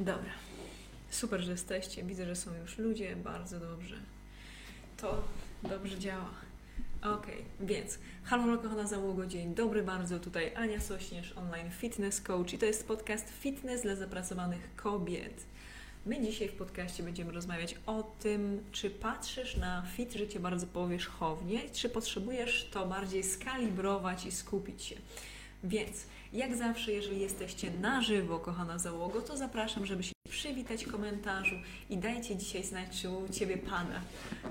Dobra. Super, że jesteście. Widzę, że są już ludzie. Bardzo dobrze. To dobrze działa. Okej, więc halo kochana załogo, dzień dobry bardzo. Tutaj Ania Sośnierz, online fitness coach i to jest podcast Fitness dla zapracowanych kobiet. My dzisiaj w podcaście będziemy rozmawiać o tym, czy patrzysz na fit życie bardzo powierzchownie, czy potrzebujesz to bardziej skalibrować i skupić się. Więc jak zawsze, jeżeli jesteście na żywo, kochana załogo, to zapraszam, żeby się przywitać w komentarzu i dajcie dzisiaj znać, czy u Ciebie pada.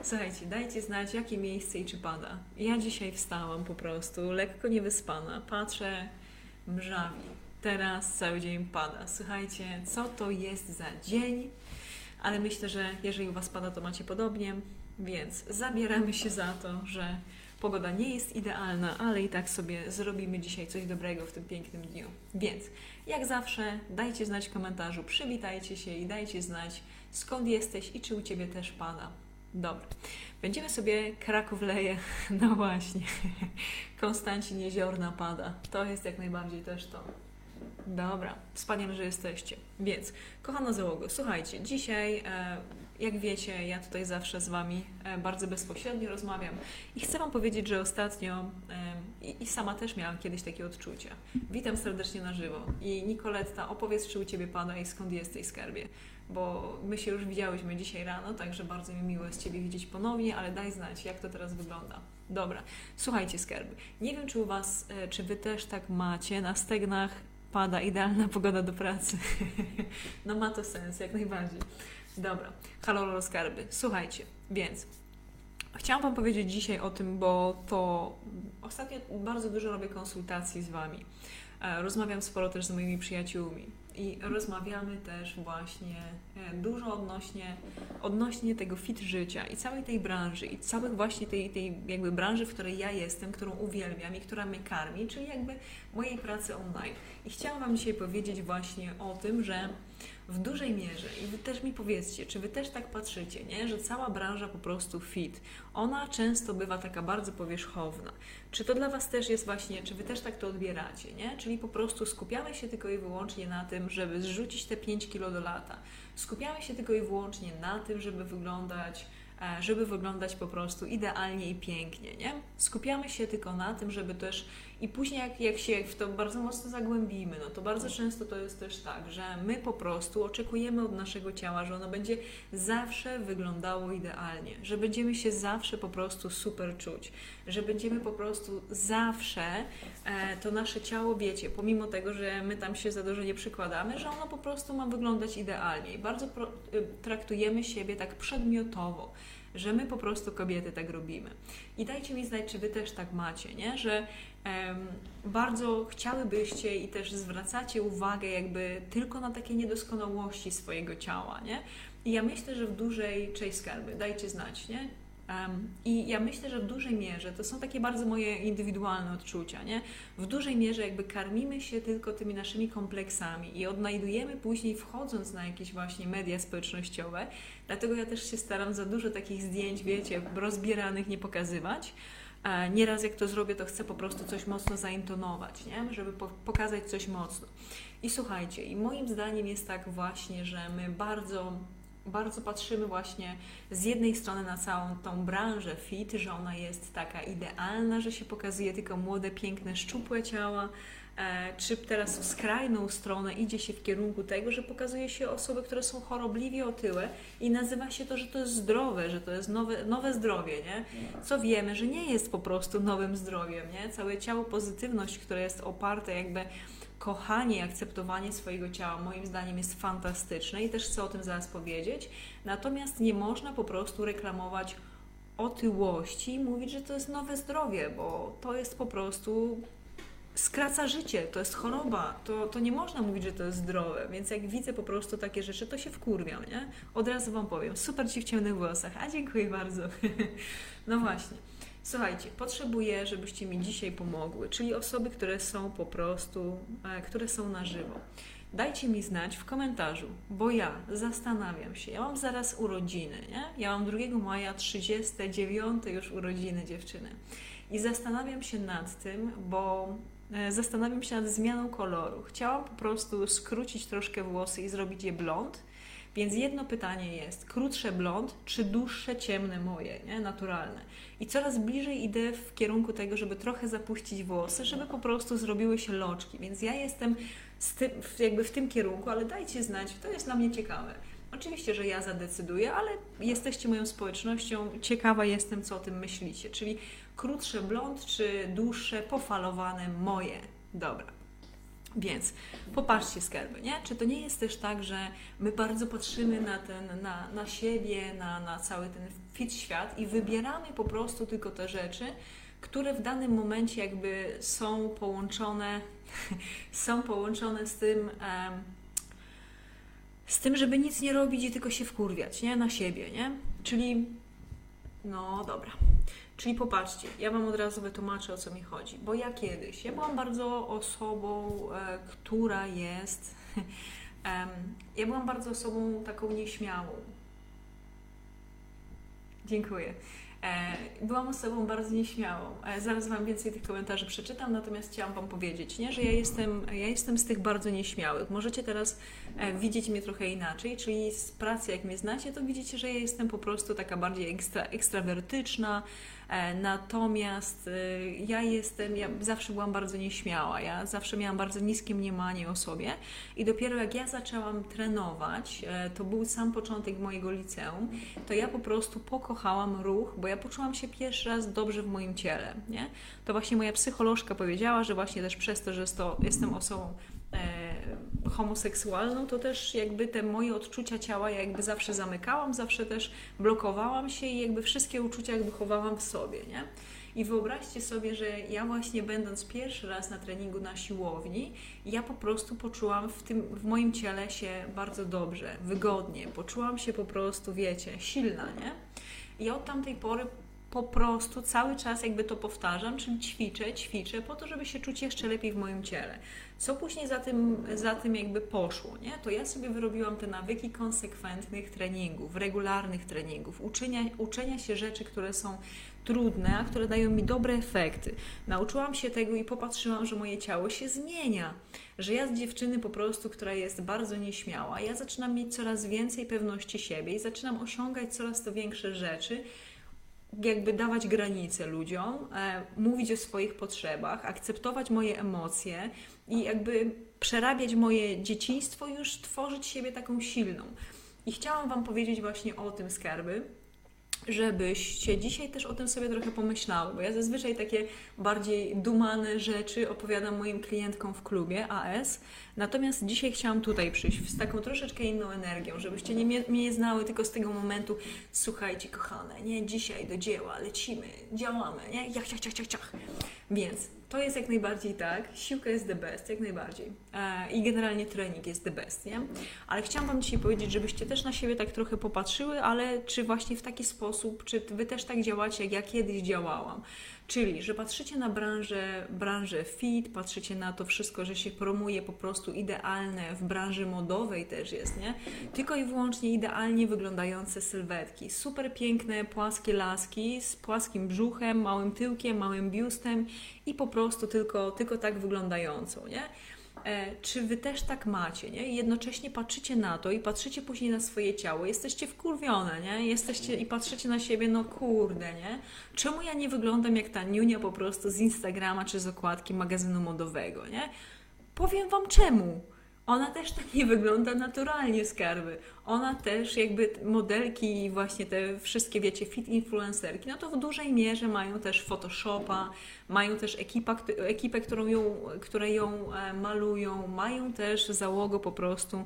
Słuchajcie, dajcie znać, jakie miejsce i czy pada. Ja dzisiaj wstałam po prostu, lekko niewyspana, patrzę, mrzawi. Teraz cały dzień pada. Słuchajcie, co to jest za dzień? Ale myślę, że jeżeli u Was pada, to macie podobnie, więc zabieramy się za to, że Pogoda nie jest idealna, ale i tak sobie zrobimy dzisiaj coś dobrego w tym pięknym dniu. Więc, jak zawsze, dajcie znać w komentarzu, przywitajcie się i dajcie znać, skąd jesteś i czy u Ciebie też pada. Dobra. Będziemy sobie Kraków leje. No właśnie. Konstancin Jeziorna pada. To jest jak najbardziej też to. Dobra, wspaniale, że jesteście. Więc, kochana załogo, słuchajcie, dzisiaj e, jak wiecie, ja tutaj zawsze z Wami e, bardzo bezpośrednio rozmawiam i chcę Wam powiedzieć, że ostatnio i, sama też miałam kiedyś takie odczucia. Witam serdecznie na żywo i Nikoletta, opowiedz, czy u Ciebie pada i skąd jesteś, skarbie, bo my się już widziałyśmy dzisiaj rano, także bardzo mi miło jest Ciebie widzieć ponownie, ale daj znać, jak to teraz wygląda. Dobra, słuchajcie, skarby. Nie wiem, czy u Was, e, czy Wy też tak macie na stegnach pada idealna pogoda do pracy. no ma to sens, jak najbardziej. Dobra, halo skarby. Słuchajcie, więc chciałam Wam powiedzieć dzisiaj o tym, bo to ostatnio bardzo dużo robię konsultacji z Wami. E, rozmawiam sporo też z moimi przyjaciółmi i rozmawiamy też właśnie e, dużo odnośnie, odnośnie tego fit życia i całej tej branży i całej właśnie tej, tej jakby branży, w której ja jestem, którą uwielbiam i która mnie karmi, czyli jakby mojej pracy online. I chciałam Wam dzisiaj powiedzieć właśnie o tym, że w dużej mierze i Wy też mi powiedzcie, czy Wy też tak patrzycie, nie? że cała branża po prostu fit, ona często bywa taka bardzo powierzchowna. Czy to dla Was też jest właśnie, czy Wy też tak to odbieracie, nie? Czyli po prostu skupiamy się tylko i wyłącznie na tym, żeby zrzucić te 5 kilo do lata. Skupiamy się tylko i wyłącznie na tym, żeby wyglądać żeby wyglądać po prostu idealnie i pięknie, nie? Skupiamy się tylko na tym, żeby też i później jak, jak się w to bardzo mocno zagłębimy, no to bardzo często to jest też tak, że my po prostu oczekujemy od naszego ciała, że ono będzie zawsze wyglądało idealnie, że będziemy się zawsze po prostu super czuć, że będziemy po prostu zawsze e, to nasze ciało, wiecie, pomimo tego, że my tam się za dużo nie przykładamy, że ono po prostu ma wyglądać idealnie i bardzo pro, y, traktujemy siebie tak przedmiotowo że my po prostu kobiety tak robimy. I dajcie mi znać, czy Wy też tak macie, nie? że um, bardzo chciałybyście i też zwracacie uwagę jakby tylko na takie niedoskonałości swojego ciała. Nie? I ja myślę, że w dużej, cześć skarby, dajcie znać, nie? I ja myślę, że w dużej mierze to są takie bardzo moje indywidualne odczucia, nie? W dużej mierze jakby karmimy się tylko tymi naszymi kompleksami i odnajdujemy później wchodząc na jakieś właśnie media społecznościowe. Dlatego ja też się staram za dużo takich zdjęć, wiecie, rozbieranych nie pokazywać. E, nieraz jak to zrobię, to chcę po prostu coś mocno zaintonować, nie? żeby po pokazać coś mocno. I słuchajcie, i moim zdaniem jest tak właśnie, że my bardzo bardzo patrzymy właśnie z jednej strony na całą tą branżę fit, że ona jest taka idealna, że się pokazuje tylko młode, piękne, szczupłe ciała, e, czy teraz w skrajną stronę idzie się w kierunku tego, że pokazuje się osoby, które są chorobliwie otyłe i nazywa się to, że to jest zdrowe, że to jest nowe, nowe zdrowie, nie? Co wiemy, że nie jest po prostu nowym zdrowiem, nie? Całe ciało pozytywność, które jest oparte jakby kochanie i akceptowanie swojego ciała moim zdaniem jest fantastyczne i też chcę o tym zaraz powiedzieć. Natomiast nie można po prostu reklamować otyłości i mówić, że to jest nowe zdrowie, bo to jest po prostu skraca życie, to jest choroba, to, to nie można mówić, że to jest zdrowe, więc jak widzę po prostu takie rzeczy, to się wkurwiam, nie? Od razu Wam powiem, super Ci w ciemnych włosach, a dziękuję bardzo. no właśnie. Słuchajcie, potrzebuję, żebyście mi dzisiaj pomogły, czyli osoby, które są po prostu, e, które są na żywo. Dajcie mi znać w komentarzu, bo ja zastanawiam się. Ja mam zaraz urodziny, nie? Ja mam 2 maja 39 już urodziny dziewczyny. I zastanawiam się nad tym, bo e, zastanawiam się nad zmianą koloru. Chciałam po prostu skrócić troszkę włosy i zrobić je blond. Więc jedno pytanie jest, krótsze blond, czy dłuższe ciemne moje, nie? naturalne. I coraz bliżej idę w kierunku tego, żeby trochę zapuścić włosy, żeby po prostu zrobiły się loczki. Więc ja jestem tym, jakby w tym kierunku, ale dajcie znać, to jest dla mnie ciekawe. Oczywiście, że ja zadecyduję, ale jesteście moją społecznością, ciekawa jestem, co o tym myślicie. Czyli krótsze blond, czy dłuższe, pofalowane moje. Dobra. Więc popatrzcie skarby, nie? Czy to nie jest też tak, że my bardzo patrzymy na, ten, na, na siebie, na, na cały ten fit świat i wybieramy po prostu tylko te rzeczy, które w danym momencie jakby są połączone, są połączone z tym, z tym, żeby nic nie robić i tylko się wkurwiać, nie? Na siebie, nie? Czyli, no dobra. Czyli popatrzcie, ja Wam od razu wytłumaczę, o co mi chodzi. Bo ja kiedyś, ja byłam bardzo osobą, e, która jest, ja byłam bardzo osobą taką nieśmiałą. Dziękuję. E, byłam osobą bardzo nieśmiałą. E, zaraz Wam więcej tych komentarzy przeczytam, natomiast chciałam Wam powiedzieć, nie, że ja jestem, ja jestem z tych bardzo nieśmiałych. Możecie teraz e, widzieć mnie trochę inaczej, czyli z pracy, jak mnie znacie, to widzicie, że ja jestem po prostu taka bardziej ekstra, ekstrawertyczna, natomiast ja jestem, ja zawsze byłam bardzo nieśmiała, ja zawsze miałam bardzo niskie mniemanie o sobie i dopiero jak ja zaczęłam trenować, to był sam początek mojego liceum, to ja po prostu pokochałam ruch, bo ja poczułam się pierwszy raz dobrze w moim ciele, nie? To właśnie moja psycholożka powiedziała, że właśnie też przez to, że jestem osobą e, homoseksualną, to też jakby te moje odczucia ciała ja jakby zawsze zamykałam, zawsze też blokowałam się i jakby wszystkie uczucia jakby chowałam w sobie, nie? I wyobraźcie sobie, że ja właśnie będąc pierwszy raz na treningu na siłowni, ja po prostu poczułam w, tym, w moim ciele się bardzo dobrze, wygodnie. Poczułam się po prostu, wiecie, silna, nie? I od tamtej pory po prostu cały czas jakby to powtarzam, czyli ćwiczę, ćwiczę po to, żeby się czuć jeszcze lepiej w moim ciele. Co później za tym, za tym jakby poszło, nie? To ja sobie wyrobiłam te nawyki konsekwentnych treningów, regularnych treningów, uczenia, uczenia się rzeczy, które są trudne, a które dają mi dobre efekty. Nauczyłam się tego i popatrzyłam, że moje ciało się zmienia. Że ja z dziewczyny po prostu, która jest bardzo nieśmiała, ja zaczynam mieć coraz więcej pewności siebie i zaczynam osiągać coraz to większe rzeczy, jakby dawać granice ludziom, e, mówić o swoich potrzebach, akceptować moje emocje i jakby przerabiać moje dzieciństwo już tworzyć siebie taką silną. I chciałam Wam powiedzieć właśnie o tym skarby, żebyście dzisiaj też o tym sobie trochę pomyślały, bo ja zazwyczaj takie bardziej dumane rzeczy opowiadam moim klientkom w klubie AS, natomiast dzisiaj chciałam tutaj przyjść z taką troszeczkę inną energią, żebyście nie mnie nie znały tylko z tego momentu, słuchajcie kochane, nie, dzisiaj do dzieła, lecimy, działamy, nie, jach, ciach, ciach, ciach, ciach. Więc to jest jak najbardziej tak. Siłka jest the best, jak najbardziej. E, I generalnie trening jest the best, nie? Ale chciałam Wam dzisiaj powiedzieć, żebyście też na siebie tak trochę popatrzyły, ale czy właśnie w taki sposób, czy Wy też tak działacie, jak ja kiedyś działałam. Czyli, że patrzycie na branżę, branżę fit, patrzycie na to wszystko, że się promuje po prostu idealne, w branży modowej też jest, nie? Tylko i wyłącznie idealnie wyglądające sylwetki. Super piękne, płaskie laski z płaskim brzuchem, małym tyłkiem, małym biustem i po prostu tylko, tylko tak wyglądającą, nie? E, czy wy też tak macie, nie? I jednocześnie patrzycie na to i patrzycie później na swoje ciało, jesteście wkurwione, nie? Jesteście i patrzycie na siebie, no kurde, nie? Czemu ja nie wyglądam jak ta niunia po prostu z Instagrama czy z okładki magazynu modowego, nie? Powiem wam czemu ona też tak nie wygląda naturalnie, skarby. Ona też jakby modelki i właśnie te wszystkie, wiecie, fit influencerki, no to w dużej mierze mają też Photoshopa, mają też ekipa, ekipę, którą ją, które ją e, malują, mają też załogę po prostu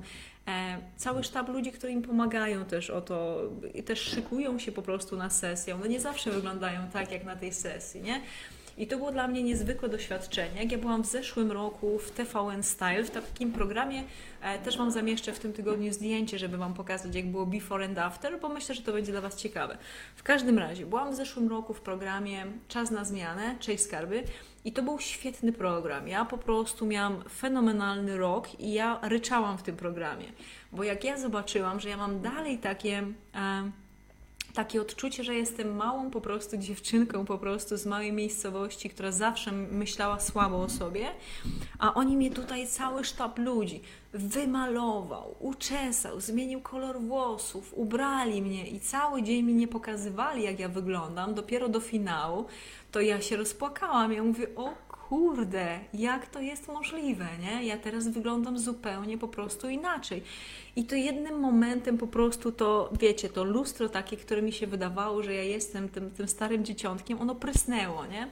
e, cały sztab ludzi, którzy im pomagają też o to, też szykują się po prostu na sesję. One nie zawsze wyglądają tak, jak na tej sesji, nie? I to było dla mnie niezwykłe doświadczenie. Jak ja byłam w zeszłym roku w TVN Style, w takim programie, e, też Wam zamieszczę w tym tygodniu zdjęcie, żeby Wam pokazać, jak było before and after, bo myślę, że to będzie dla Was ciekawe. W każdym razie, byłam w zeszłym roku w programie Czas na zmianę, Cześć Skarby, i to był świetny program. Ja po prostu miałam fenomenalny rok i ja ryczałam w tym programie, bo jak ja zobaczyłam, że ja mam dalej takie. E, takie odczucie, że jestem małą po prostu dziewczynką, po prostu z małej miejscowości, która zawsze myślała słabo o sobie, a oni mnie tutaj cały sztab ludzi wymalował, uczesał, zmienił kolor włosów, ubrali mnie i cały dzień mi nie pokazywali, jak ja wyglądam. Dopiero do finału to ja się rozpłakałam. Ja mówię, o kurde, jak to jest możliwe, nie? Ja teraz wyglądam zupełnie po prostu inaczej. I to jednym momentem po prostu to, wiecie, to lustro takie, które mi się wydawało, że ja jestem tym, tym starym dzieciątkiem, ono prysnęło, nie?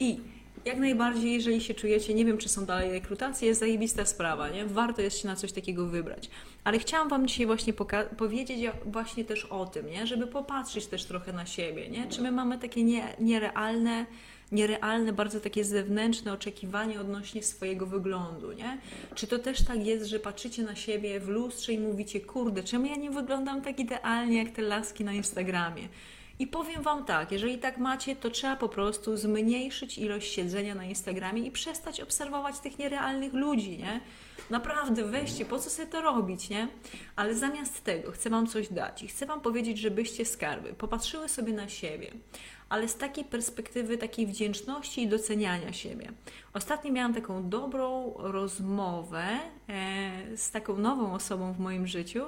I jak najbardziej, jeżeli się czujecie, nie wiem, czy są dalej rekrutacje, jest zajebista sprawa, nie? Warto jest się na coś takiego wybrać. Ale chciałam Wam dzisiaj właśnie powiedzieć właśnie też o tym, nie? Żeby popatrzeć też trochę na siebie, nie? Czy my mamy takie nie, nierealne nierealne, bardzo takie zewnętrzne oczekiwanie odnośnie swojego wyglądu, nie? Czy to też tak jest, że patrzycie na siebie w lustrze i mówicie, kurde, czemu ja nie wyglądam tak idealnie jak te laski na Instagramie? I powiem Wam tak, jeżeli tak macie, to trzeba po prostu zmniejszyć ilość siedzenia na Instagramie i przestać obserwować tych nierealnych ludzi, nie? Naprawdę, weźcie, po co sobie to robić, nie? Ale zamiast tego chcę Wam coś dać i chcę Wam powiedzieć, żebyście skarby popatrzyły sobie na siebie, ale z takiej perspektywy takiej wdzięczności i doceniania siebie. Ostatnio miałam taką dobrą rozmowę e, z taką nową osobą w moim życiu,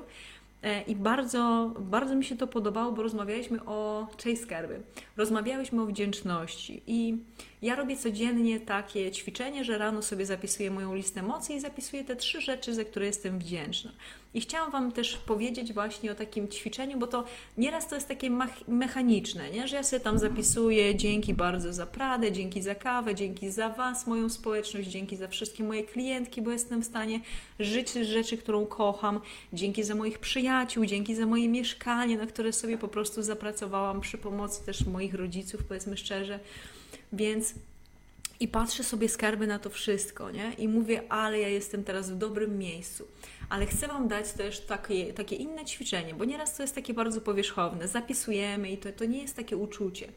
e, i bardzo, bardzo mi się to podobało, bo rozmawialiśmy o cześć skarby. Rozmawiałyśmy o wdzięczności. I ja robię codziennie takie ćwiczenie, że rano sobie zapisuję moją listę emocji i zapisuję te trzy rzeczy, za które jestem wdzięczna. I chciałam Wam też powiedzieć właśnie o takim ćwiczeniu, bo to nieraz to jest takie mechaniczne, nie? że ja sobie tam zapisuję dzięki bardzo za Pradę, dzięki za kawę, dzięki za Was, moją społeczność, dzięki za wszystkie moje klientki, bo jestem w stanie żyć z rzeczy, którą kocham, dzięki za moich przyjaciół, dzięki za moje mieszkanie, na które sobie po prostu zapracowałam przy pomocy też moich rodziców, powiedzmy szczerze. Więc i patrzę sobie skarby na to wszystko, nie? I mówię, ale ja jestem teraz w dobrym miejscu. Ale chcę Wam dać też takie, takie inne ćwiczenie, bo nieraz to jest takie bardzo powierzchowne. Zapisujemy i to, to nie jest takie uczucie.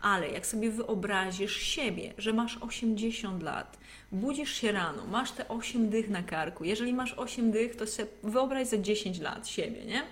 Ale jak sobie wyobrazisz siebie, że masz 80 lat, budzisz się rano, masz te 8 dych na karku. Jeżeli masz 8 dych, to sobie wyobraź za 10 lat siebie, nie?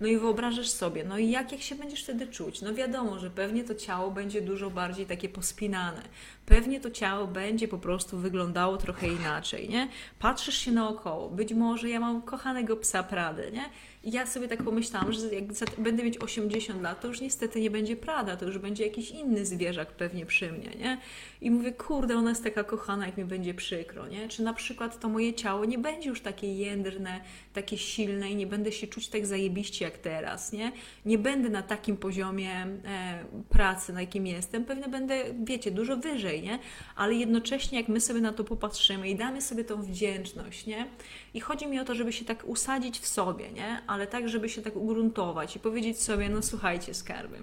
No i wyobrażasz sobie, no i jak, jak się będziesz wtedy czuć? No wiadomo, że pewnie to ciało będzie dużo bardziej takie pospinane. Pewnie to ciało będzie po prostu wyglądało trochę inaczej, nie? Patrzysz się naokoło. Być może ja mam kochanego psa Prady, nie? Ja sobie tak pomyślałam, że jak będę mieć 80 lat, to już niestety nie będzie Prada, to już będzie jakiś inny zwierzak pewnie przy mnie, nie? I mówię, kurde, ona jest taka kochana, jak mi będzie przykro, nie? Czy na przykład to moje ciało nie będzie już takie jędrne, takie silne i nie będę się czuć tak zajebiście jak teraz, nie? Nie będę na takim poziomie e, pracy, na jakim jestem, pewnie będę, wiecie, dużo wyżej, nie? Ale jednocześnie jak my sobie na to popatrzymy i damy sobie tą wdzięczność, nie? I chodzi mi o to, żeby się tak usadzić w sobie, nie? Ale tak, żeby się tak ugruntować i powiedzieć sobie, no słuchajcie, skarby,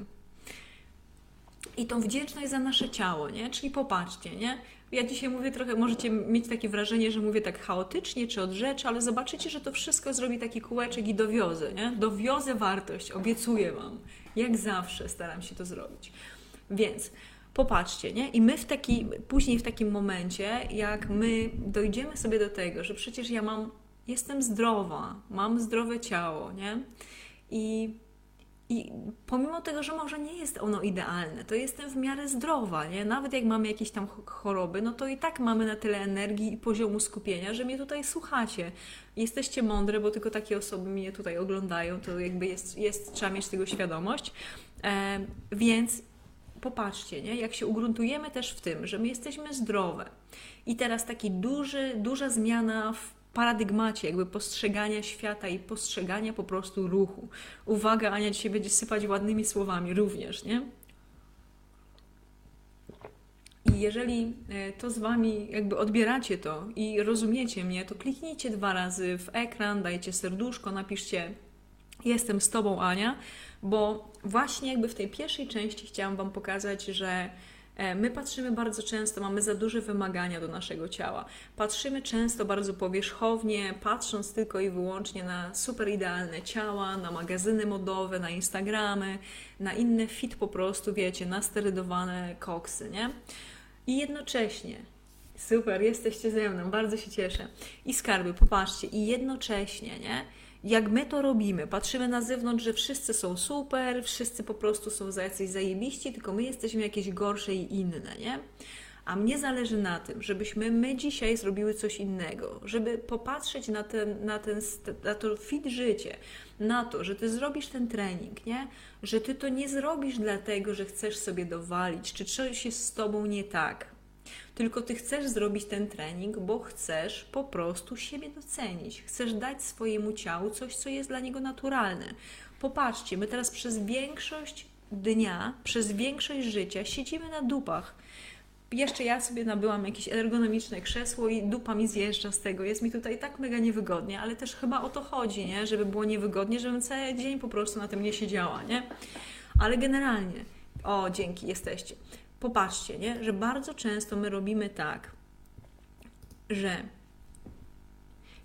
i tą wdzięczność za nasze ciało, nie? Czyli popatrzcie, nie? Ja dzisiaj mówię trochę, możecie mieć takie wrażenie, że mówię tak chaotycznie czy od rzeczy, ale zobaczycie, że to wszystko zrobi taki kółeczek i dowiozę, nie? Dowiozę wartość, obiecuję Wam. Jak zawsze staram się to zrobić. Więc popatrzcie, nie? I my w taki, później w takim momencie, jak my dojdziemy sobie do tego, że przecież ja mam, jestem zdrowa, mam zdrowe ciało, nie? I i pomimo tego, że może nie jest ono idealne, to jestem w miarę zdrowa, nie? Nawet jak mamy jakieś tam choroby, no to i tak mamy na tyle energii i poziomu skupienia, że mnie tutaj słuchacie. Jesteście mądre, bo tylko takie osoby mnie tutaj oglądają, to jakby jest, jest trzeba mieć tego świadomość. E, więc popatrzcie, nie? jak się ugruntujemy też w tym, że my jesteśmy zdrowe i teraz taki duży, duża zmiana w paradygmacie jakby postrzegania świata i postrzegania po prostu ruchu. Uwaga, Ania dzisiaj będzie sypać ładnymi słowami również, nie? I jeżeli e, to z Wami jakby odbieracie to i rozumiecie mnie, to kliknijcie dwa razy w ekran, dajcie serduszko, napiszcie jestem z Tobą, Ania, bo właśnie jakby w tej pierwszej części chciałam Wam pokazać, że my patrzymy bardzo często, mamy za duże wymagania do naszego ciała. Patrzymy często bardzo powierzchownie, patrząc tylko i wyłącznie na super idealne ciała, na magazyny modowe, na Instagramy, na inne fit po prostu, wiecie, nasterydowane koksy, nie? I jednocześnie Super, jesteście ze mną, bardzo się cieszę. I skarby, popatrzcie, i jednocześnie, nie? Jak my to robimy, patrzymy na zewnątrz, że wszyscy są super, wszyscy po prostu są za jacyś zajebiści, tylko my jesteśmy jakieś gorsze i inne, nie? A mnie zależy na tym, żebyśmy my dzisiaj zrobiły coś innego, żeby popatrzeć na ten, na ten na to fit życie, na to, że ty zrobisz ten trening, nie? Że ty to nie zrobisz dlatego, że chcesz sobie dowalić, czy coś jest z tobą nie tak. Tylko ty chcesz zrobić ten trening, bo chcesz po prostu siebie docenić. Chcesz dać swojemu ciału coś, co jest dla niego naturalne. Popatrzcie, my teraz przez większość dnia, przez większość życia siedzimy na dupach jeszcze ja sobie nabyłam jakieś ergonomiczne krzesło i dupa mi zjeżdża z tego. Jest mi tutaj tak mega niewygodnie, ale też chyba o to chodzi, nie? Żeby było niewygodnie, żebym cały dzień po prostu na tym nie siedziała, nie? Ale generalnie, o dzięki, jesteście. Popatrzcie, nie? Że bardzo często my robimy tak, że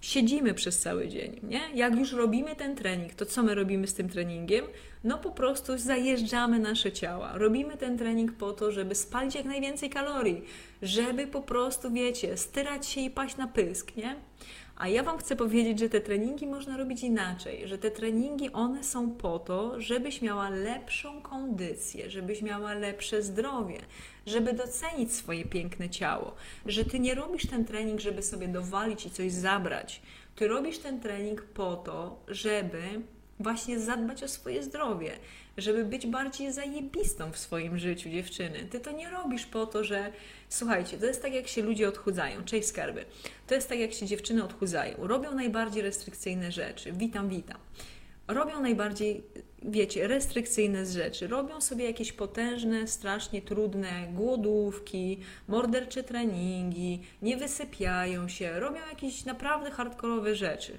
siedzimy przez cały dzień, nie? Jak już robimy ten trening, to co my robimy z tym treningiem? No po prostu zajeżdżamy nasze ciała. Robimy ten trening po to, żeby spalić jak najwięcej kalorii, żeby po prostu, wiecie, styrać się i paść na pysk, nie? A ja Wam chcę powiedzieć, że te treningi można robić inaczej, że te treningi one są po to, żebyś miała lepszą kondycję, żebyś miała lepsze zdrowie, żeby docenić swoje piękne ciało, że Ty nie robisz ten trening, żeby sobie dowalić i coś zabrać. Ty robisz ten trening po to, żeby właśnie zadbać o swoje zdrowie, żeby być bardziej zajebistą w swoim życiu dziewczyny. Ty to nie robisz po to, że słuchajcie, to jest tak jak się ludzie odchudzają, cześć skarby. To jest tak jak się dziewczyny odchudzają. Robią najbardziej restrykcyjne rzeczy. Witam, witam. Robią najbardziej, wiecie, restrykcyjne rzeczy. Robią sobie jakieś potężne, strasznie trudne głodówki, mordercze treningi, nie wysypiają się, robią jakieś naprawdę hardkorowe rzeczy.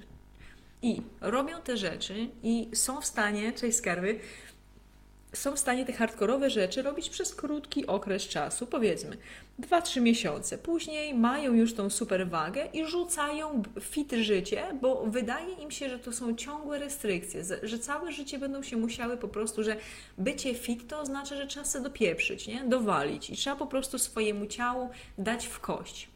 I robią te rzeczy i są w stanie, cześć skarby, są w stanie te hardkorowe rzeczy robić przez krótki okres czasu, powiedzmy 2-3 miesiące. Później mają już tą super wagę i rzucają fit życie, bo wydaje im się, że to są ciągłe restrykcje, że całe życie będą się musiały po prostu, że bycie fit to oznacza, że trzeba sobie dopieprzyć, nie? dowalić i trzeba po prostu swojemu ciału dać w kość.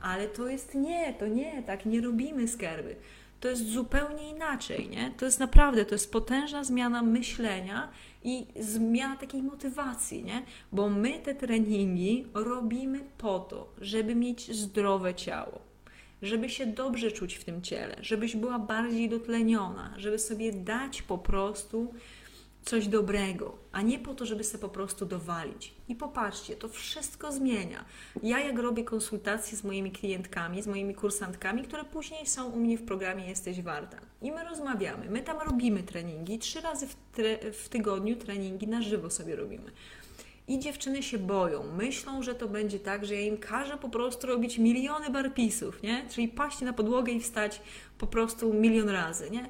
Ale to jest nie, to nie, tak nie robimy skarby to jest zupełnie inaczej, nie? To jest naprawdę, to jest potężna zmiana myślenia i zmiana takiej motywacji, nie? Bo my te treningi robimy po to, żeby mieć zdrowe ciało, żeby się dobrze czuć w tym ciele, żebyś była bardziej dotleniona, żeby sobie dać po prostu coś dobrego, a nie po to, żeby sobie po prostu dowalić. I popatrzcie, to wszystko zmienia. Ja jak robię konsultacje z moimi klientkami, z moimi kursantkami, które później są u mnie w programie Jesteś Warta. I my rozmawiamy, my tam robimy treningi, trzy razy w, w tygodniu treningi na żywo sobie robimy. I dziewczyny się boją, myślą, że to będzie tak, że ja im każę po prostu robić miliony barpisów, nie? Czyli paść na podłogę i wstać po prostu milion razy, nie?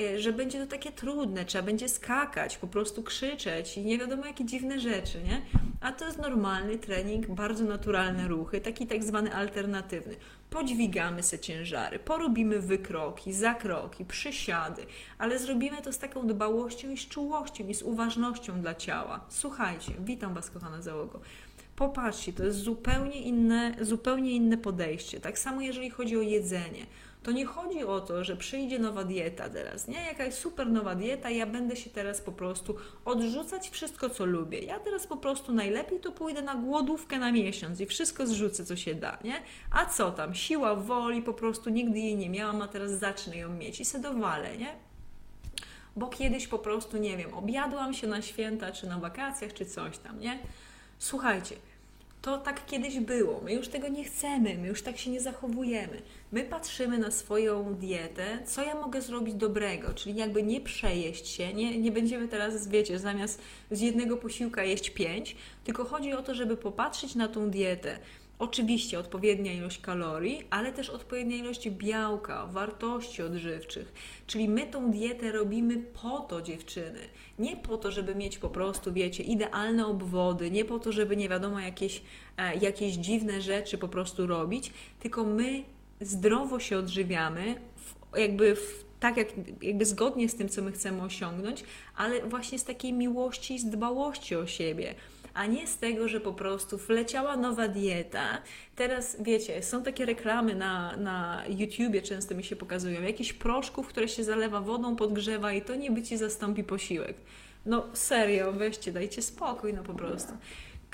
Y, że będzie to takie trudne, trzeba będzie skakać, po prostu krzyczeć i nie wiadomo jakie dziwne rzeczy, nie? A to jest normalny trening, bardzo naturalne ruchy, taki tak zwany alternatywny. Podźwigamy se ciężary, porobimy wykroki, zakroki, przysiady, ale zrobimy to z taką dbałością i z czułością i z uważnością dla ciała. Słuchajcie, witam Was kochana załogo. Popatrzcie, to jest zupełnie inne, zupełnie inne podejście. Tak samo jeżeli chodzi o jedzenie to nie chodzi o to, że przyjdzie nowa dieta teraz, nie? Jakaś super nowa dieta, ja będę się teraz po prostu odrzucać wszystko, co lubię. Ja teraz po prostu najlepiej to pójdę na głodówkę na miesiąc i wszystko zrzucę, co się da, nie? A co tam? Siła woli, po prostu nigdy jej nie miałam, a teraz zacznę ją mieć i se dowalę, nie? Bo kiedyś po prostu, nie wiem, objadłam się na święta, czy na wakacjach, czy coś tam, nie? Słuchajcie, to tak kiedyś było. My już tego nie chcemy, my już tak się nie zachowujemy. My patrzymy na swoją dietę, co ja mogę zrobić dobrego, czyli jakby nie przejeść się, nie, nie będziemy teraz, wiecie, zamiast z jednego posiłka jeść pięć, tylko chodzi o to, żeby popatrzeć na tą dietę. Oczywiście odpowiednia ilość kalorii, ale też odpowiednia ilość białka, wartości odżywczych. Czyli my tą dietę robimy po to, dziewczyny. Nie po to, żeby mieć po prostu, wiecie, idealne obwody, nie po to, żeby nie wiadomo jakieś, e, jakieś dziwne rzeczy po prostu robić, tylko my zdrowo się odżywiamy, jakby w, tak jak, jakby zgodnie z tym, co my chcemy osiągnąć, ale właśnie z takiej miłości i z dbałości o siebie a nie z tego, że po prostu wleciała nowa dieta. Teraz wiecie, są takie reklamy na, na YouTubie, często mi się pokazują, jakiś proszków, które się zalewa wodą, podgrzewa i to niby ci zastąpi posiłek. No serio, weźcie, dajcie spokój, no po prostu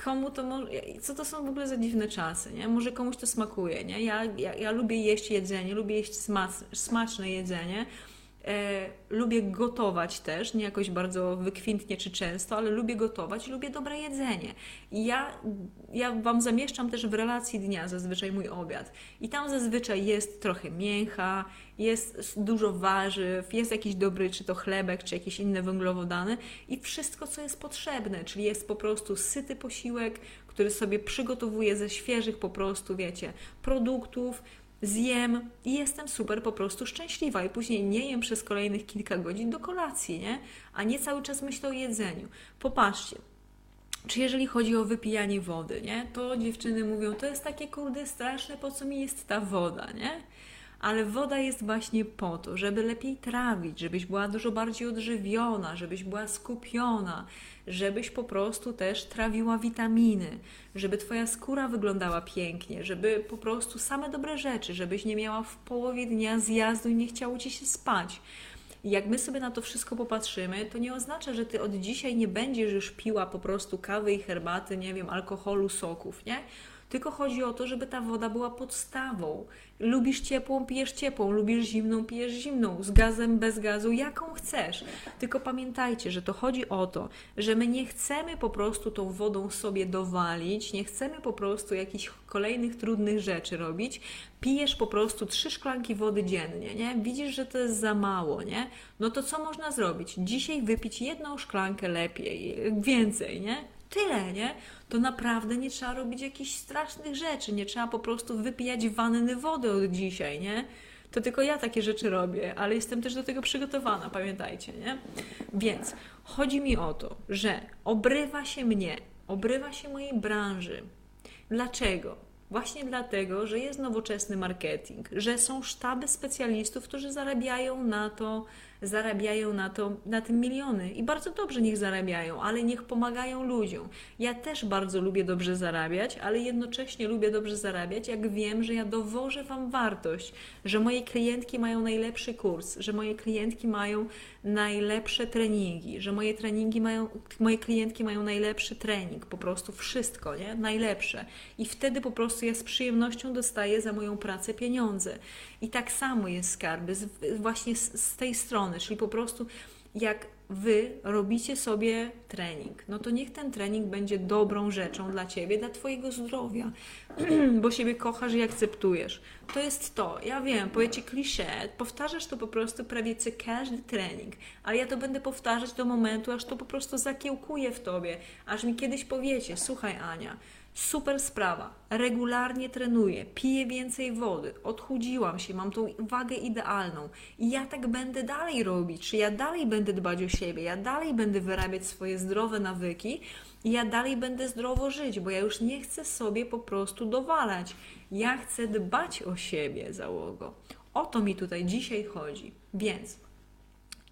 komu to może, co to są w ogóle za dziwne czasy, nie? Może komuś to smakuje, nie? Ja, ja, ja lubię jeść jedzenie, lubię jeść smaczne jedzenie, E, lubię gotować też, nie jakoś bardzo wykwintnie czy często, ale lubię gotować lubię dobre jedzenie. I ja, ja Wam zamieszczam też w relacji dnia zazwyczaj mój obiad. I tam zazwyczaj jest trochę mięcha, jest dużo warzyw, jest jakiś dobry, czy to chlebek, czy jakieś inne węglowodany i wszystko, co jest potrzebne, czyli jest po prostu syty posiłek, który sobie przygotowuję ze świeżych po prostu, wiecie, produktów, zjem i jestem super po prostu szczęśliwa i później nie jem przez kolejnych kilka godzin do kolacji, nie? A nie cały czas myślę o jedzeniu. Popatrzcie, czy jeżeli chodzi o wypijanie wody, nie? To dziewczyny mówią, to jest takie kurde straszne, po co mi jest ta woda, nie? Ale woda jest właśnie po to, żeby lepiej trawić, żebyś była dużo bardziej odżywiona, żebyś była skupiona, żebyś po prostu też trawiła witaminy, żeby Twoja skóra wyglądała pięknie, żeby po prostu same dobre rzeczy, żebyś nie miała w połowie dnia zjazdu i nie chciało Ci się spać. Jak my sobie na to wszystko popatrzymy, to nie oznacza, że Ty od dzisiaj nie będziesz już piła po prostu kawy i herbaty, nie wiem, alkoholu, soków, nie? Tylko chodzi o to, żeby ta woda była podstawą. Lubisz ciepłą, pijesz ciepłą, lubisz zimną, pijesz zimną, z gazem, bez gazu, jaką chcesz. Tylko pamiętajcie, że to chodzi o to, że my nie chcemy po prostu tą wodą sobie dowalić, nie chcemy po prostu jakichś kolejnych trudnych rzeczy robić. Pijesz po prostu trzy szklanki wody dziennie, nie? Widzisz, że to jest za mało, nie? No to co można zrobić? Dzisiaj wypić jedną szklankę lepiej, więcej, nie? Tyle, nie? to naprawdę nie trzeba robić jakichś strasznych rzeczy, nie trzeba po prostu wypijać wanny wody od dzisiaj, nie? To tylko ja takie rzeczy robię, ale jestem też do tego przygotowana, pamiętajcie, nie? Więc chodzi mi o to, że obrywa się mnie, obrywa się mojej branży. Dlaczego? Właśnie dlatego, że jest nowoczesny marketing, że są sztaby specjalistów, którzy zarabiają na to, zarabiają na, to, na tym miliony i bardzo dobrze niech zarabiają, ale niech pomagają ludziom. Ja też bardzo lubię dobrze zarabiać, ale jednocześnie lubię dobrze zarabiać, jak wiem, że ja dowożę Wam wartość, że moje klientki mają najlepszy kurs, że moje klientki mają najlepsze treningi, że moje treningi mają, moje klientki mają najlepszy trening, po prostu wszystko, nie? Najlepsze. I wtedy po prostu ja z przyjemnością dostaję za moją pracę pieniądze. I tak samo jest skarby, z, właśnie z, z tej strony, czyli po prostu jak wy robicie sobie trening, no to niech ten trening będzie dobrą rzeczą dla ciebie, dla twojego zdrowia, bo siebie kochasz i akceptujesz. To jest to. Ja wiem, powiecie klisze, powtarzasz to po prostu prawie co każdy trening, ale ja to będę powtarzać do momentu, aż to po prostu zakiełkuje w tobie, aż mi kiedyś powiecie, słuchaj Ania, Super sprawa. Regularnie trenuję, piję więcej wody, odchudziłam się, mam tą wagę idealną i ja tak będę dalej robić. Czy ja dalej będę dbać o siebie, ja dalej będę wyrabiać swoje zdrowe nawyki i ja dalej będę zdrowo żyć, bo ja już nie chcę sobie po prostu dowalać. Ja chcę dbać o siebie, załogo. O to mi tutaj dzisiaj chodzi. Więc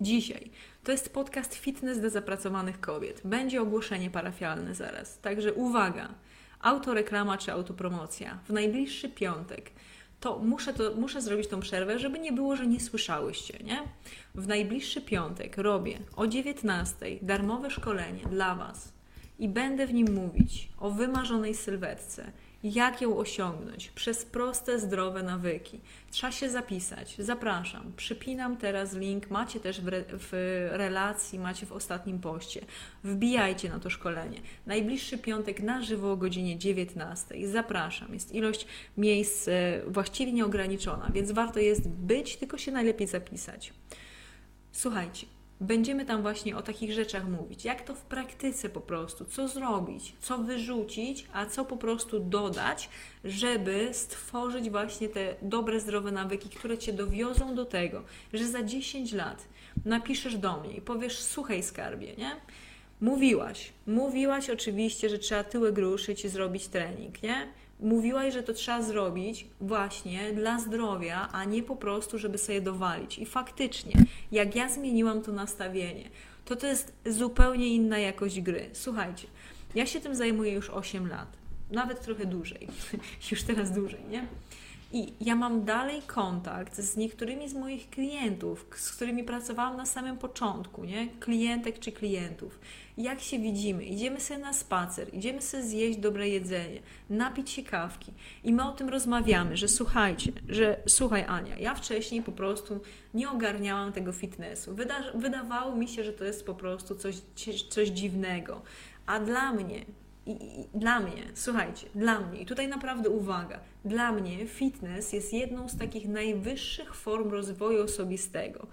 dzisiaj to jest podcast Fitness dla zapracowanych kobiet. Będzie ogłoszenie parafialne zaraz. Także uwaga autoreklama czy autopromocja w najbliższy piątek, to muszę, to muszę zrobić tą przerwę, żeby nie było, że nie słyszałyście, nie? W najbliższy piątek robię o 19 darmowe szkolenie dla Was i będę w nim mówić o wymarzonej sylwetce, jak ją osiągnąć przez proste, zdrowe nawyki. Trzeba się zapisać. Zapraszam. Przypinam teraz link. Macie też w, re, w relacji, macie w ostatnim poście. Wbijajcie na to szkolenie. Najbliższy piątek na żywo o godzinie 19. Zapraszam. Jest ilość miejsc e, właściwie nieograniczona, więc warto jest być, tylko się najlepiej zapisać. Słuchajcie, będziemy tam właśnie o takich rzeczach mówić. Jak to w praktyce po prostu, co zrobić, co wyrzucić, a co po prostu dodać, żeby stworzyć właśnie te dobre, zdrowe nawyki, które cię dowiozą do tego, że za 10 lat napiszesz do mnie i powiesz: Słuchaj, skarbie, nie? Mówiłaś, mówiłaś oczywiście, że trzeba tyłek ruszyć i zrobić trening, nie? Mówiłaś, że to trzeba zrobić właśnie dla zdrowia, a nie po prostu, żeby sobie dowalić. I faktycznie, jak ja zmieniłam to nastawienie, to to jest zupełnie inna jakość gry. Słuchajcie, Ja się tym zajmuję już 8 lat, nawet trochę dłużej, już teraz dłużej, nie? I ja mam dalej kontakt z niektórymi z moich klientów, z którymi pracowałam na samym początku, nie? Klientek czy klientów. Jak się widzimy? Idziemy sobie na spacer, idziemy sobie zjeść dobre jedzenie, napić się kawki i my o tym rozmawiamy, że słuchajcie, że słuchaj Ania, ja wcześniej po prostu nie ogarniałam tego fitnessu. Wyda wydawało mi się, że to jest po prostu coś, coś dziwnego. A dla mnie i, I, dla mnie, słuchajcie, dla mnie, i tutaj naprawdę uwaga, dla mnie fitness jest jedną z takich najwyższych form rozwoju osobistego.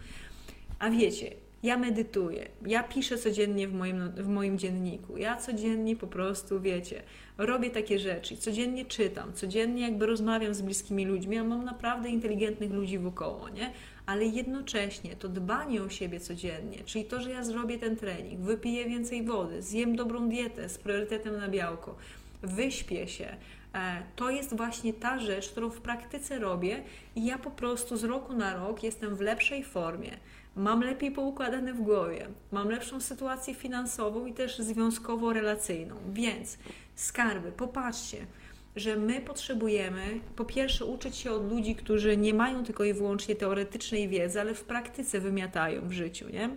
A wiecie, ja medytuję, ja piszę codziennie w moim, w moim dzienniku, ja codziennie po prostu, wiecie, robię takie rzeczy, codziennie czytam, codziennie jakby rozmawiam z bliskimi ludźmi, ja mam naprawdę inteligentnych ludzi wokoło, nie? ale jednocześnie to dbanie o siebie codziennie, czyli to, że ja zrobię ten trening, wypiję więcej wody, zjem dobrą dietę z priorytetem na białko, wyśpię się, e, to jest właśnie ta rzecz, którą w praktyce robię i ja po prostu z roku na rok jestem w lepszej formie. Mam lepiej poukładane w głowie, mam lepszą sytuację finansową i też związkowo-relacyjną. Więc skarby, popatrzcie, że my potrzebujemy po pierwsze uczyć się od ludzi, którzy nie mają tylko i wyłącznie teoretycznej wiedzy, ale w praktyce wymiatają w życiu, nie?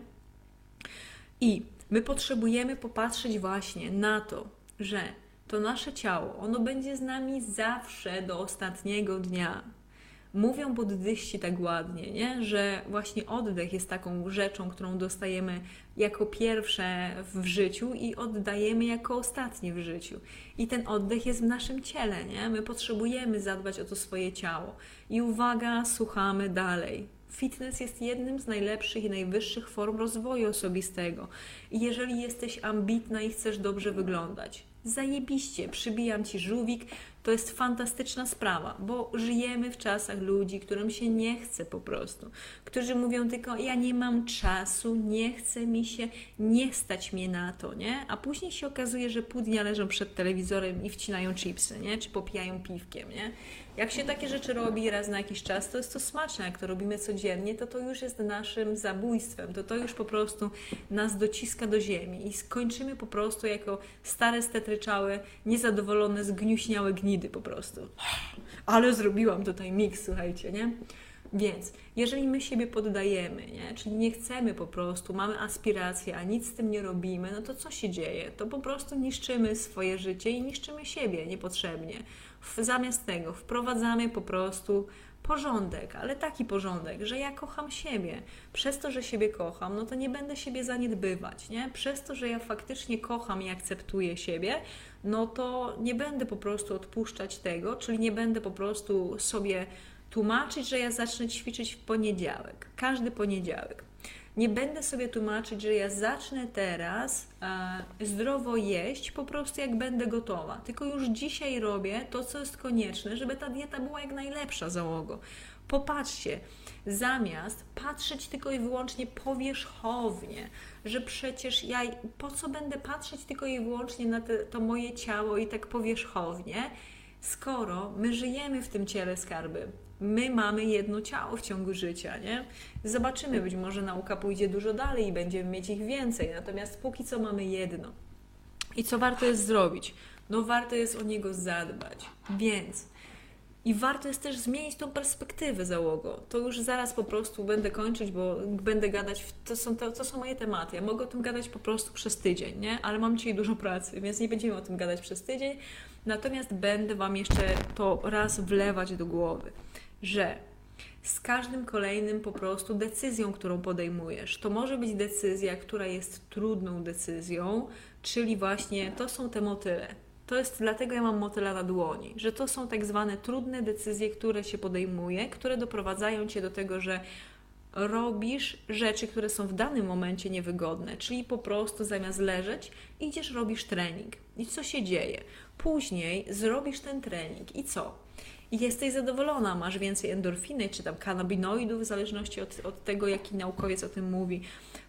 I my potrzebujemy popatrzeć właśnie na to, że to nasze ciało, ono będzie z nami zawsze do ostatniego dnia mówią buddyści tak ładnie, nie? że właśnie oddech jest taką rzeczą, którą dostajemy jako pierwsze w życiu i oddajemy jako ostatnie w życiu. I ten oddech jest w naszym ciele, nie? My potrzebujemy zadbać o to swoje ciało. I uwaga, słuchamy dalej. Fitness jest jednym z najlepszych i najwyższych form rozwoju osobistego. I jeżeli jesteś ambitna i chcesz dobrze wyglądać, zajebiście, przybijam ci żółwik, to jest fantastyczna sprawa, bo żyjemy w czasach ludzi, którym się nie chce po prostu, którzy mówią tylko: Ja nie mam czasu, nie chce mi się, nie stać mnie na to, nie? A później się okazuje, że pół dnia leżą przed telewizorem i wcinają chipsy, nie? Czy popijają piwkiem, nie? Jak się takie rzeczy robi raz na jakiś czas, to jest to smaczne. Jak to robimy codziennie, to to już jest naszym zabójstwem. To to już po prostu nas dociska do ziemi i skończymy po prostu jako stare, stetryczałe, niezadowolone, zgniuśniałe gnidy po prostu. Ale zrobiłam tutaj miks, słuchajcie, nie? Więc jeżeli my siebie poddajemy, nie? czyli nie chcemy po prostu, mamy aspiracje, a nic z tym nie robimy, no to co się dzieje? To po prostu niszczymy swoje życie i niszczymy siebie niepotrzebnie. Zamiast tego wprowadzamy po prostu porządek, ale taki porządek, że ja kocham siebie. Przez to, że siebie kocham, no to nie będę siebie zaniedbywać, nie? Przez to, że ja faktycznie kocham i akceptuję siebie, no to nie będę po prostu odpuszczać tego, czyli nie będę po prostu sobie tłumaczyć, że ja zacznę ćwiczyć w poniedziałek, każdy poniedziałek. Nie będę sobie tłumaczyć, że ja zacznę teraz e, zdrowo jeść po prostu jak będę gotowa. Tylko już dzisiaj robię to, co jest konieczne, żeby ta dieta była jak najlepsza załogo. Popatrzcie, zamiast patrzeć tylko i wyłącznie powierzchownie, że przecież ja po co będę patrzeć tylko i wyłącznie na te, to moje ciało i tak powierzchownie, skoro my żyjemy w tym ciele skarby my mamy jedno ciało w ciągu życia, nie? Zobaczymy, być może nauka pójdzie dużo dalej i będziemy mieć ich więcej, natomiast póki co mamy jedno. I co warto jest zrobić? No warto jest o niego zadbać. Więc i warto jest też zmienić tą perspektywę załogo. To już zaraz po prostu będę kończyć, bo będę gadać, to są, to, to są moje tematy. Ja mogę o tym gadać po prostu przez tydzień, nie? Ale mam dzisiaj dużo pracy, więc nie będziemy o tym gadać przez tydzień. Natomiast będę Wam jeszcze to raz wlewać do głowy że z każdym kolejnym po prostu decyzją, którą podejmujesz. To może być decyzja, która jest trudną decyzją, czyli właśnie to są te motyle. To jest dlatego ja mam motyla na dłoni, że to są tak zwane trudne decyzje, które się podejmuje, które doprowadzają cię do tego, że robisz rzeczy, które są w danym momencie niewygodne, czyli po prostu zamiast leżeć, idziesz, robisz trening. I co się dzieje? Później zrobisz ten trening i co? jesteś zadowolona, masz więcej endorfiny czy tam kanabinoidów, w zależności od, od tego, jaki naukowiec o tym mówi.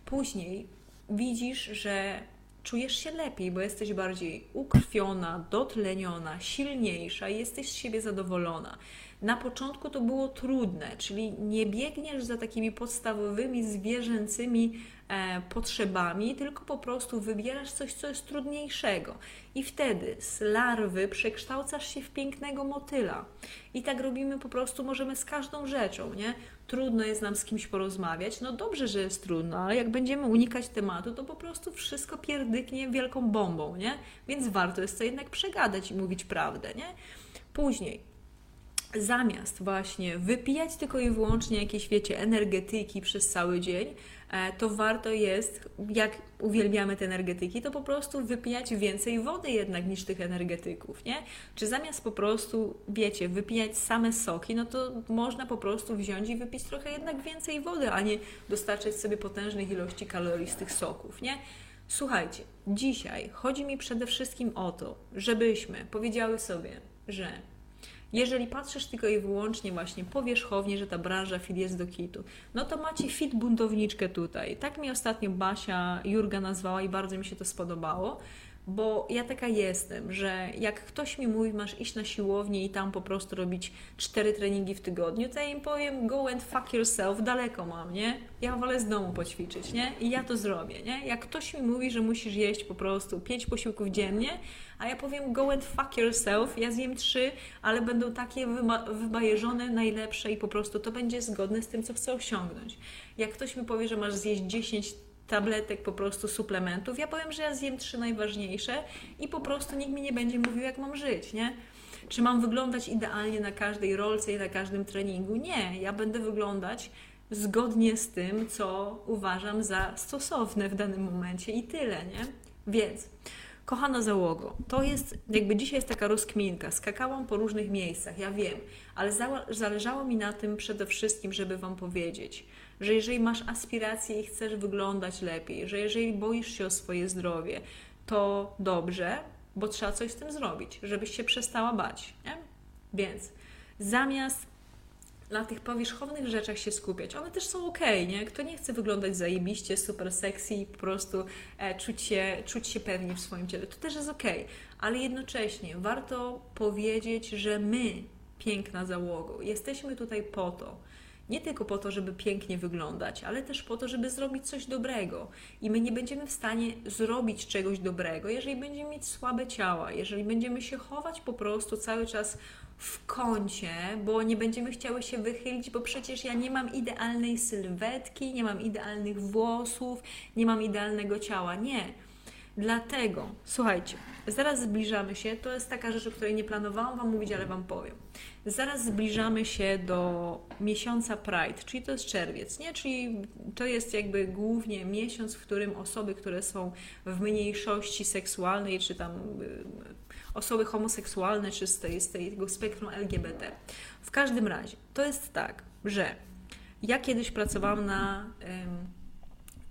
Później widzisz, że czujesz się lepiej, bo jesteś bardziej ukrwiona, dotleniona, silniejsza i jesteś z siebie zadowolona. Na początku to było trudne, czyli nie biegniesz za takimi podstawowymi zwierzęcymi e, potrzebami, tylko po prostu wybierasz coś, co jest trudniejszego. I wtedy z larwy przekształcasz się w pięknego motyla. I tak robimy po prostu, możemy z każdą rzeczą, nie? Trudno jest nam z kimś porozmawiać. No dobrze, że jest trudno, ale jak będziemy unikać tematu, to po prostu wszystko pierdyknie wielką bombą, nie? Więc warto jest to jednak przegadać i mówić prawdę, nie? Później zamiast właśnie wypijać tylko i wyłącznie jakieś, wiecie, energetyki przez cały dzień, e, to warto jest, jak uwielbiamy te energetyki, to po prostu wypijać więcej wody jednak niż tych energetyków, nie? Czy zamiast po prostu, wiecie, wypijać same soki, no to można po prostu wziąć i wypić trochę jednak więcej wody, a nie dostarczać sobie potężnych ilości kalorii z tych soków, nie? Słuchajcie, dzisiaj chodzi mi przede wszystkim o to, żebyśmy powiedziały sobie, że jeżeli patrzysz tylko i wyłącznie właśnie powierzchownie, że ta branża fit jest do kitu, no to macie fit buntowniczkę tutaj. Tak mi ostatnio Basia Jurga nazwała i bardzo mi się to spodobało bo ja taka jestem, że jak ktoś mi mówi, masz iść na siłownię i tam po prostu robić cztery treningi w tygodniu, to ja im powiem, go and fuck yourself, daleko mam, nie? Ja wolę z domu poćwiczyć, nie? I ja to zrobię, nie? Jak ktoś mi mówi, że musisz jeść po prostu pięć posiłków dziennie, a ja powiem go and fuck yourself, ja zjem trzy, ale będą takie wybajeżone, najlepsze i po prostu to będzie zgodne z tym, co chcę osiągnąć. Jak ktoś mi powie, że masz zjeść 10 tabletek, po prostu suplementów. Ja powiem, że ja zjem trzy najważniejsze i po prostu nikt mi nie będzie mówił, jak mam żyć, nie? Czy mam wyglądać idealnie na każdej rolce i na każdym treningu? Nie, ja będę wyglądać zgodnie z tym, co uważam za stosowne w danym momencie i tyle, nie? Więc, kochana załogo, to jest, jakby dzisiaj jest taka rozkminka, skakałam po różnych miejscach, ja wiem, ale zależało mi na tym przede wszystkim, żeby Wam powiedzieć, że jeżeli masz aspiracje i chcesz wyglądać lepiej, że jeżeli boisz się o swoje zdrowie, to dobrze, bo trzeba coś z tym zrobić, żebyś się przestała bać. Nie? Więc zamiast na tych powierzchownych rzeczach się skupiać. One też są ok, nie? Kto nie chce wyglądać zajebiście, super sexy i po prostu e, czuć, się, czuć się pewnie w swoim ciele, to też jest ok. Ale jednocześnie warto powiedzieć, że my, piękna załogo, jesteśmy tutaj po to, nie tylko po to, żeby pięknie wyglądać, ale też po to, żeby zrobić coś dobrego. I my nie będziemy w stanie zrobić czegoś dobrego, jeżeli będziemy mieć słabe ciała, jeżeli będziemy się chować po prostu cały czas w kącie, bo nie będziemy chciały się wychylić, bo przecież ja nie mam idealnej sylwetki, nie mam idealnych włosów, nie mam idealnego ciała. Nie. Dlatego, słuchajcie, zaraz zbliżamy się, to jest taka rzecz, o której nie planowałam Wam mówić, ale Wam powiem. Zaraz zbliżamy się do miesiąca Pride, czyli to jest czerwiec, nie? Czyli to jest jakby głównie miesiąc, w którym osoby, które są w mniejszości seksualnej, czy tam y, osoby homoseksualne, czy z, tej, z tego spektrum LGBT. W każdym razie, to jest tak, że ja kiedyś pracowałam na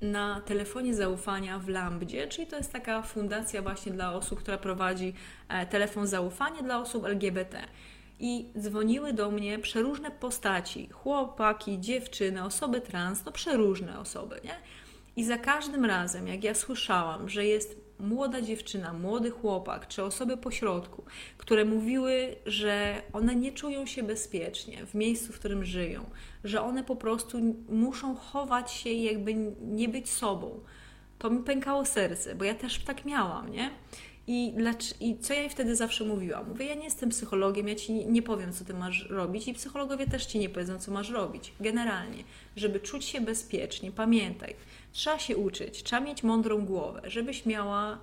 na telefonie zaufania w Lambdzie, czyli to jest taka fundacja właśnie dla osób, która prowadzi e, telefon zaufania dla osób LGBT. I dzwoniły do mnie przeróżne postaci, chłopaki, dziewczyny, osoby trans, no przeróżne osoby, nie? I za każdym razem, jak ja słyszałam, że jest młoda dziewczyna, młody chłopak, czy osoby pośrodku, które mówiły, że one nie czują się bezpiecznie w miejscu, w którym żyją, że one po prostu muszą chować się i jakby nie być sobą. To mi pękało serce, bo ja też tak miałam, nie? I, I co ja jej wtedy zawsze mówiłam? Mówię, ja nie jestem psychologiem, ja ci nie powiem, co ty masz robić, i psychologowie też ci nie powiedzą, co masz robić. Generalnie, żeby czuć się bezpiecznie, pamiętaj, trzeba się uczyć, trzeba mieć mądrą głowę, żebyś miała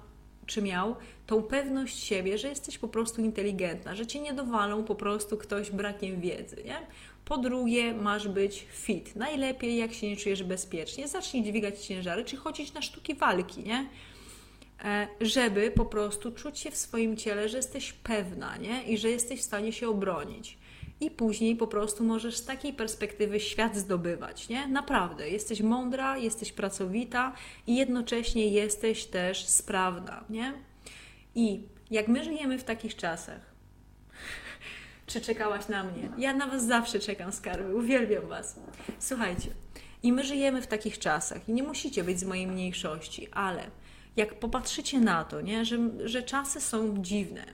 czy miał tą pewność siebie, że jesteś po prostu inteligentna, że cię nie dowalą po prostu ktoś brakiem wiedzy, nie? Po drugie, masz być fit. Najlepiej, jak się nie czujesz bezpiecznie, zacznij dźwigać ciężary, czy chodzić na sztuki walki, nie? E, żeby po prostu czuć się w swoim ciele, że jesteś pewna, nie? I że jesteś w stanie się obronić. I później po prostu możesz z takiej perspektywy świat zdobywać, nie? Naprawdę, jesteś mądra, jesteś pracowita i jednocześnie jesteś też sprawna, nie? I jak my żyjemy w takich czasach, czy czekałaś na mnie? Ja na Was zawsze czekam, skarby. Uwielbiam Was. Słuchajcie, i my żyjemy w takich czasach i nie musicie być z mojej mniejszości, ale jak popatrzycie na to, nie, że, że czasy są dziwne,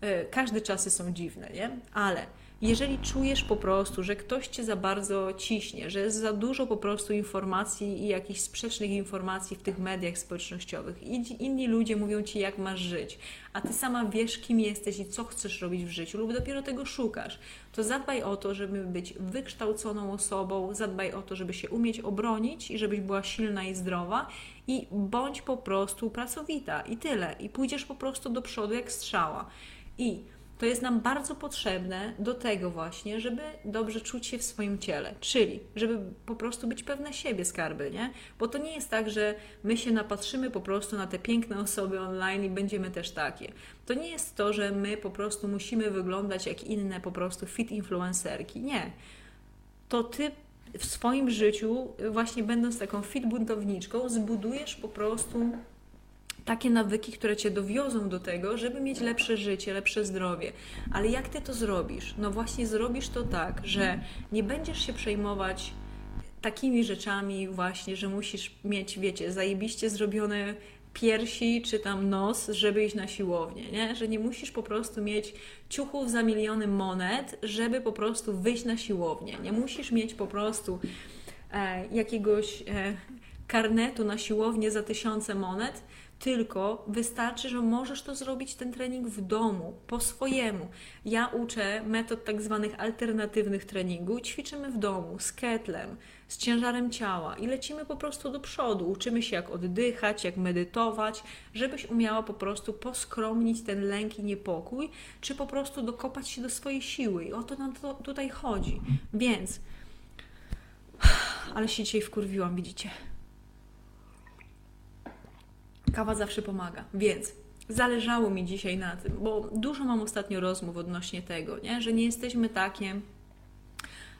e, każde czasy są dziwne, nie? ale jeżeli czujesz po prostu, że ktoś cię za bardzo ciśnie, że jest za dużo po prostu informacji i jakichś sprzecznych informacji w tych mediach społecznościowych, i inni ludzie mówią ci, jak masz żyć, a ty sama wiesz, kim jesteś i co chcesz robić w życiu, lub dopiero tego szukasz, to zadbaj o to, żeby być wykształconą osobą, zadbaj o to, żeby się umieć obronić i żebyś była silna i zdrowa, i bądź po prostu pracowita i tyle. I pójdziesz po prostu do przodu jak strzała. I to jest nam bardzo potrzebne do tego właśnie, żeby dobrze czuć się w swoim ciele, czyli żeby po prostu być pewne siebie skarby, nie? Bo to nie jest tak, że my się napatrzymy po prostu na te piękne osoby online i będziemy też takie. To nie jest to, że my po prostu musimy wyglądać jak inne po prostu fit influencerki. Nie. To ty w swoim życiu, właśnie będąc taką fit buntowniczką, zbudujesz po prostu takie nawyki, które cię dowiozą do tego, żeby mieć lepsze życie, lepsze zdrowie. Ale jak ty to zrobisz? No właśnie zrobisz to tak, że nie będziesz się przejmować takimi rzeczami właśnie, że musisz mieć, wiecie, zajebiście zrobione piersi czy tam nos, żeby iść na siłownię, nie? Że nie musisz po prostu mieć ciuchów za miliony monet, żeby po prostu wyjść na siłownię. Nie musisz mieć po prostu e, jakiegoś e, karnetu na siłownię za tysiące monet, tylko wystarczy, że możesz to zrobić ten trening w domu, po swojemu. Ja uczę metod tak zwanych alternatywnych treningu, ćwiczymy w domu z ketlem, z ciężarem ciała i lecimy po prostu do przodu. Uczymy się jak oddychać, jak medytować, żebyś umiała po prostu poskromnić ten lęk i niepokój, czy po prostu dokopać się do swojej siły. I o to nam to tutaj chodzi. Więc, ale się dzisiaj wkurwiłam, widzicie. Kawa zawsze pomaga, więc zależało mi dzisiaj na tym, bo dużo mam ostatnio rozmów odnośnie tego, nie? że nie jesteśmy takie,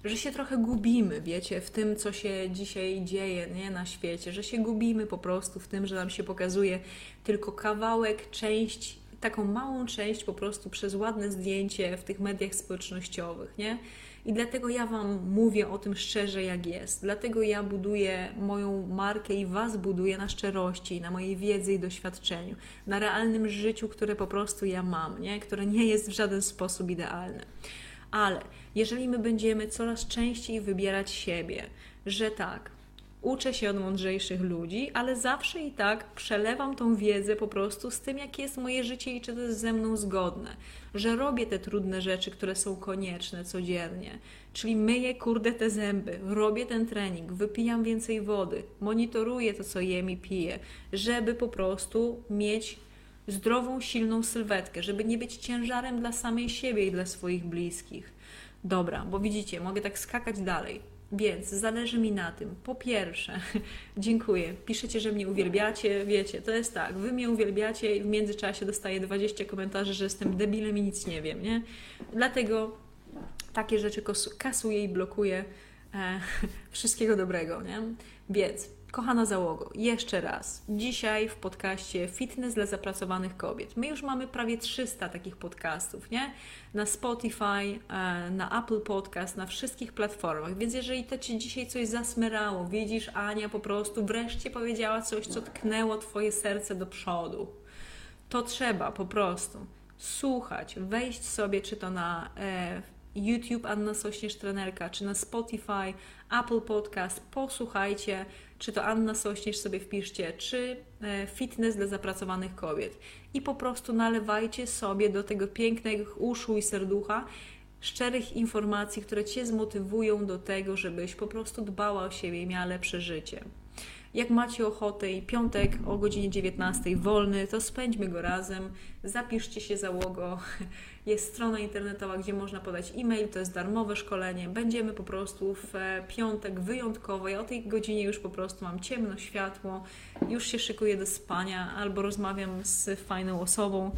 że się trochę gubimy, wiecie, w tym, co się dzisiaj dzieje nie? na świecie, że się gubimy po prostu w tym, że nam się pokazuje tylko kawałek, część, taką małą część po prostu przez ładne zdjęcie w tych mediach społecznościowych, nie? I dlatego ja Wam mówię o tym szczerze, jak jest. Dlatego ja buduję moją markę i Was buduję na szczerości, na mojej wiedzy i doświadczeniu, na realnym życiu, które po prostu ja mam, nie? które nie jest w żaden sposób idealne. Ale jeżeli my będziemy coraz częściej wybierać siebie, że tak, uczę się od mądrzejszych ludzi, ale zawsze i tak przelewam tą wiedzę po prostu z tym, jakie jest moje życie i czy to jest ze mną zgodne. Że robię te trudne rzeczy, które są konieczne codziennie. Czyli myję kurde te zęby, robię ten trening, wypijam więcej wody, monitoruję to, co jem i piję, żeby po prostu mieć zdrową, silną sylwetkę, żeby nie być ciężarem dla samej siebie i dla swoich bliskich. Dobra, bo widzicie, mogę tak skakać dalej więc zależy mi na tym. Po pierwsze, dziękuję. Piszecie, że mnie uwielbiacie. Wiecie, to jest tak. Wy mnie uwielbiacie i w międzyczasie dostaję 20 komentarzy, że jestem debilem i nic nie wiem, nie? Dlatego takie rzeczy kasuję i blokuję. E, wszystkiego dobrego, nie? Więc Kochana załogo, jeszcze raz. Dzisiaj w podcaście Fitness dla zapracowanych kobiet. My już mamy prawie 300 takich podcastów, nie? Na Spotify, e, na Apple Podcast, na wszystkich platformach. Więc jeżeli to Ci dzisiaj coś zasmerało, widzisz, Ania po prostu wreszcie powiedziała coś, co tknęło Twoje serce do przodu, to trzeba po prostu słuchać, wejść sobie, czy to na e, YouTube Anna Sośnierz Trenerka, czy na Spotify, Apple Podcast, posłuchajcie, czy to Anna Sośnierz sobie wpiszcie, czy e, fitness dla zapracowanych kobiet. I po prostu nalewajcie sobie do tego pięknego uszu i serducha szczerych informacji, które Cię zmotywują do tego, żebyś po prostu dbała o siebie i miała lepsze życie. Jak macie ochotę i piątek o godzinie 19 wolny, to spędźmy go razem. Zapiszcie się załogo. Jest strona internetowa, gdzie można podać e-mail, to jest darmowe szkolenie. Będziemy po prostu w e, piątek wyjątkowo. Ja o tej godzinie już po prostu mam ciemno, światło, już się szykuję do spania albo rozmawiam z fajną osobą,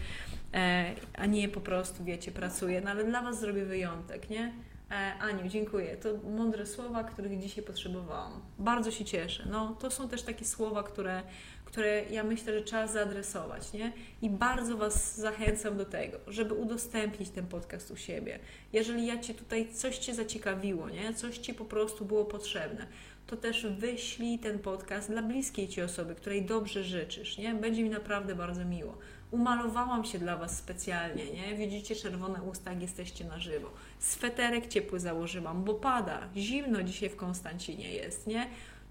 e, a nie po prostu, wiecie, pracuję. No ale dla Was zrobię wyjątek, nie? E, Aniu, dziękuję. To mądre słowa, których dzisiaj potrzebowałam. Bardzo się cieszę. No, to są też takie słowa, które, które ja myślę, że trzeba zaadresować, nie? I bardzo Was zachęcam do tego, żeby udostępnić ten podcast u siebie. Jeżeli ja Cię tutaj coś Cię zaciekawiło, nie? Coś Ci po prostu było potrzebne, to też wyślij ten podcast dla bliskiej Ci osoby, której dobrze życzysz, nie? Będzie mi naprawdę bardzo miło Umalowałam się dla Was specjalnie, nie? Widzicie czerwone usta, jak jesteście na żywo. Sweterek ciepły założyłam, bo pada. Zimno dzisiaj w Konstancinie jest, nie?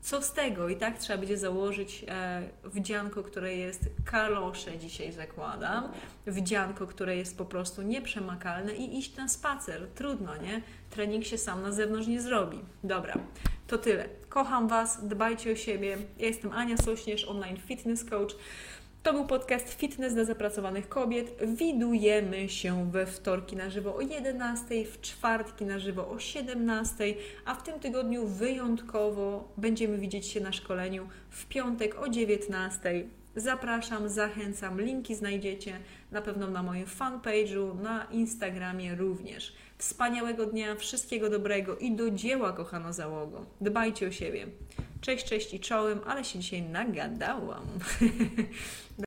Co z tego? I tak trzeba będzie założyć e, wdzianko, które jest kalosze dzisiaj zakładam. Wdzianko, które jest po prostu nieprzemakalne i iść na spacer. Trudno, nie? Trening się sam na zewnątrz nie zrobi. Dobra, to tyle. Kocham Was, dbajcie o siebie. Ja jestem Ania Sośnierz, online fitness coach. To był podcast Fitness dla zapracowanych kobiet. Widujemy się we wtorki na żywo o 11, w czwartki na żywo o 17, a w tym tygodniu wyjątkowo będziemy widzieć się na szkoleniu w piątek o 19. Zapraszam, zachęcam, linki znajdziecie na pewno na moim fanpage'u, na Instagramie również. Wspaniałego dnia, wszystkiego dobrego i do dzieła, kochana załogo. Dbajcie o siebie. Cześć, cześć i czołem, ale się dzisiaj nagadałam.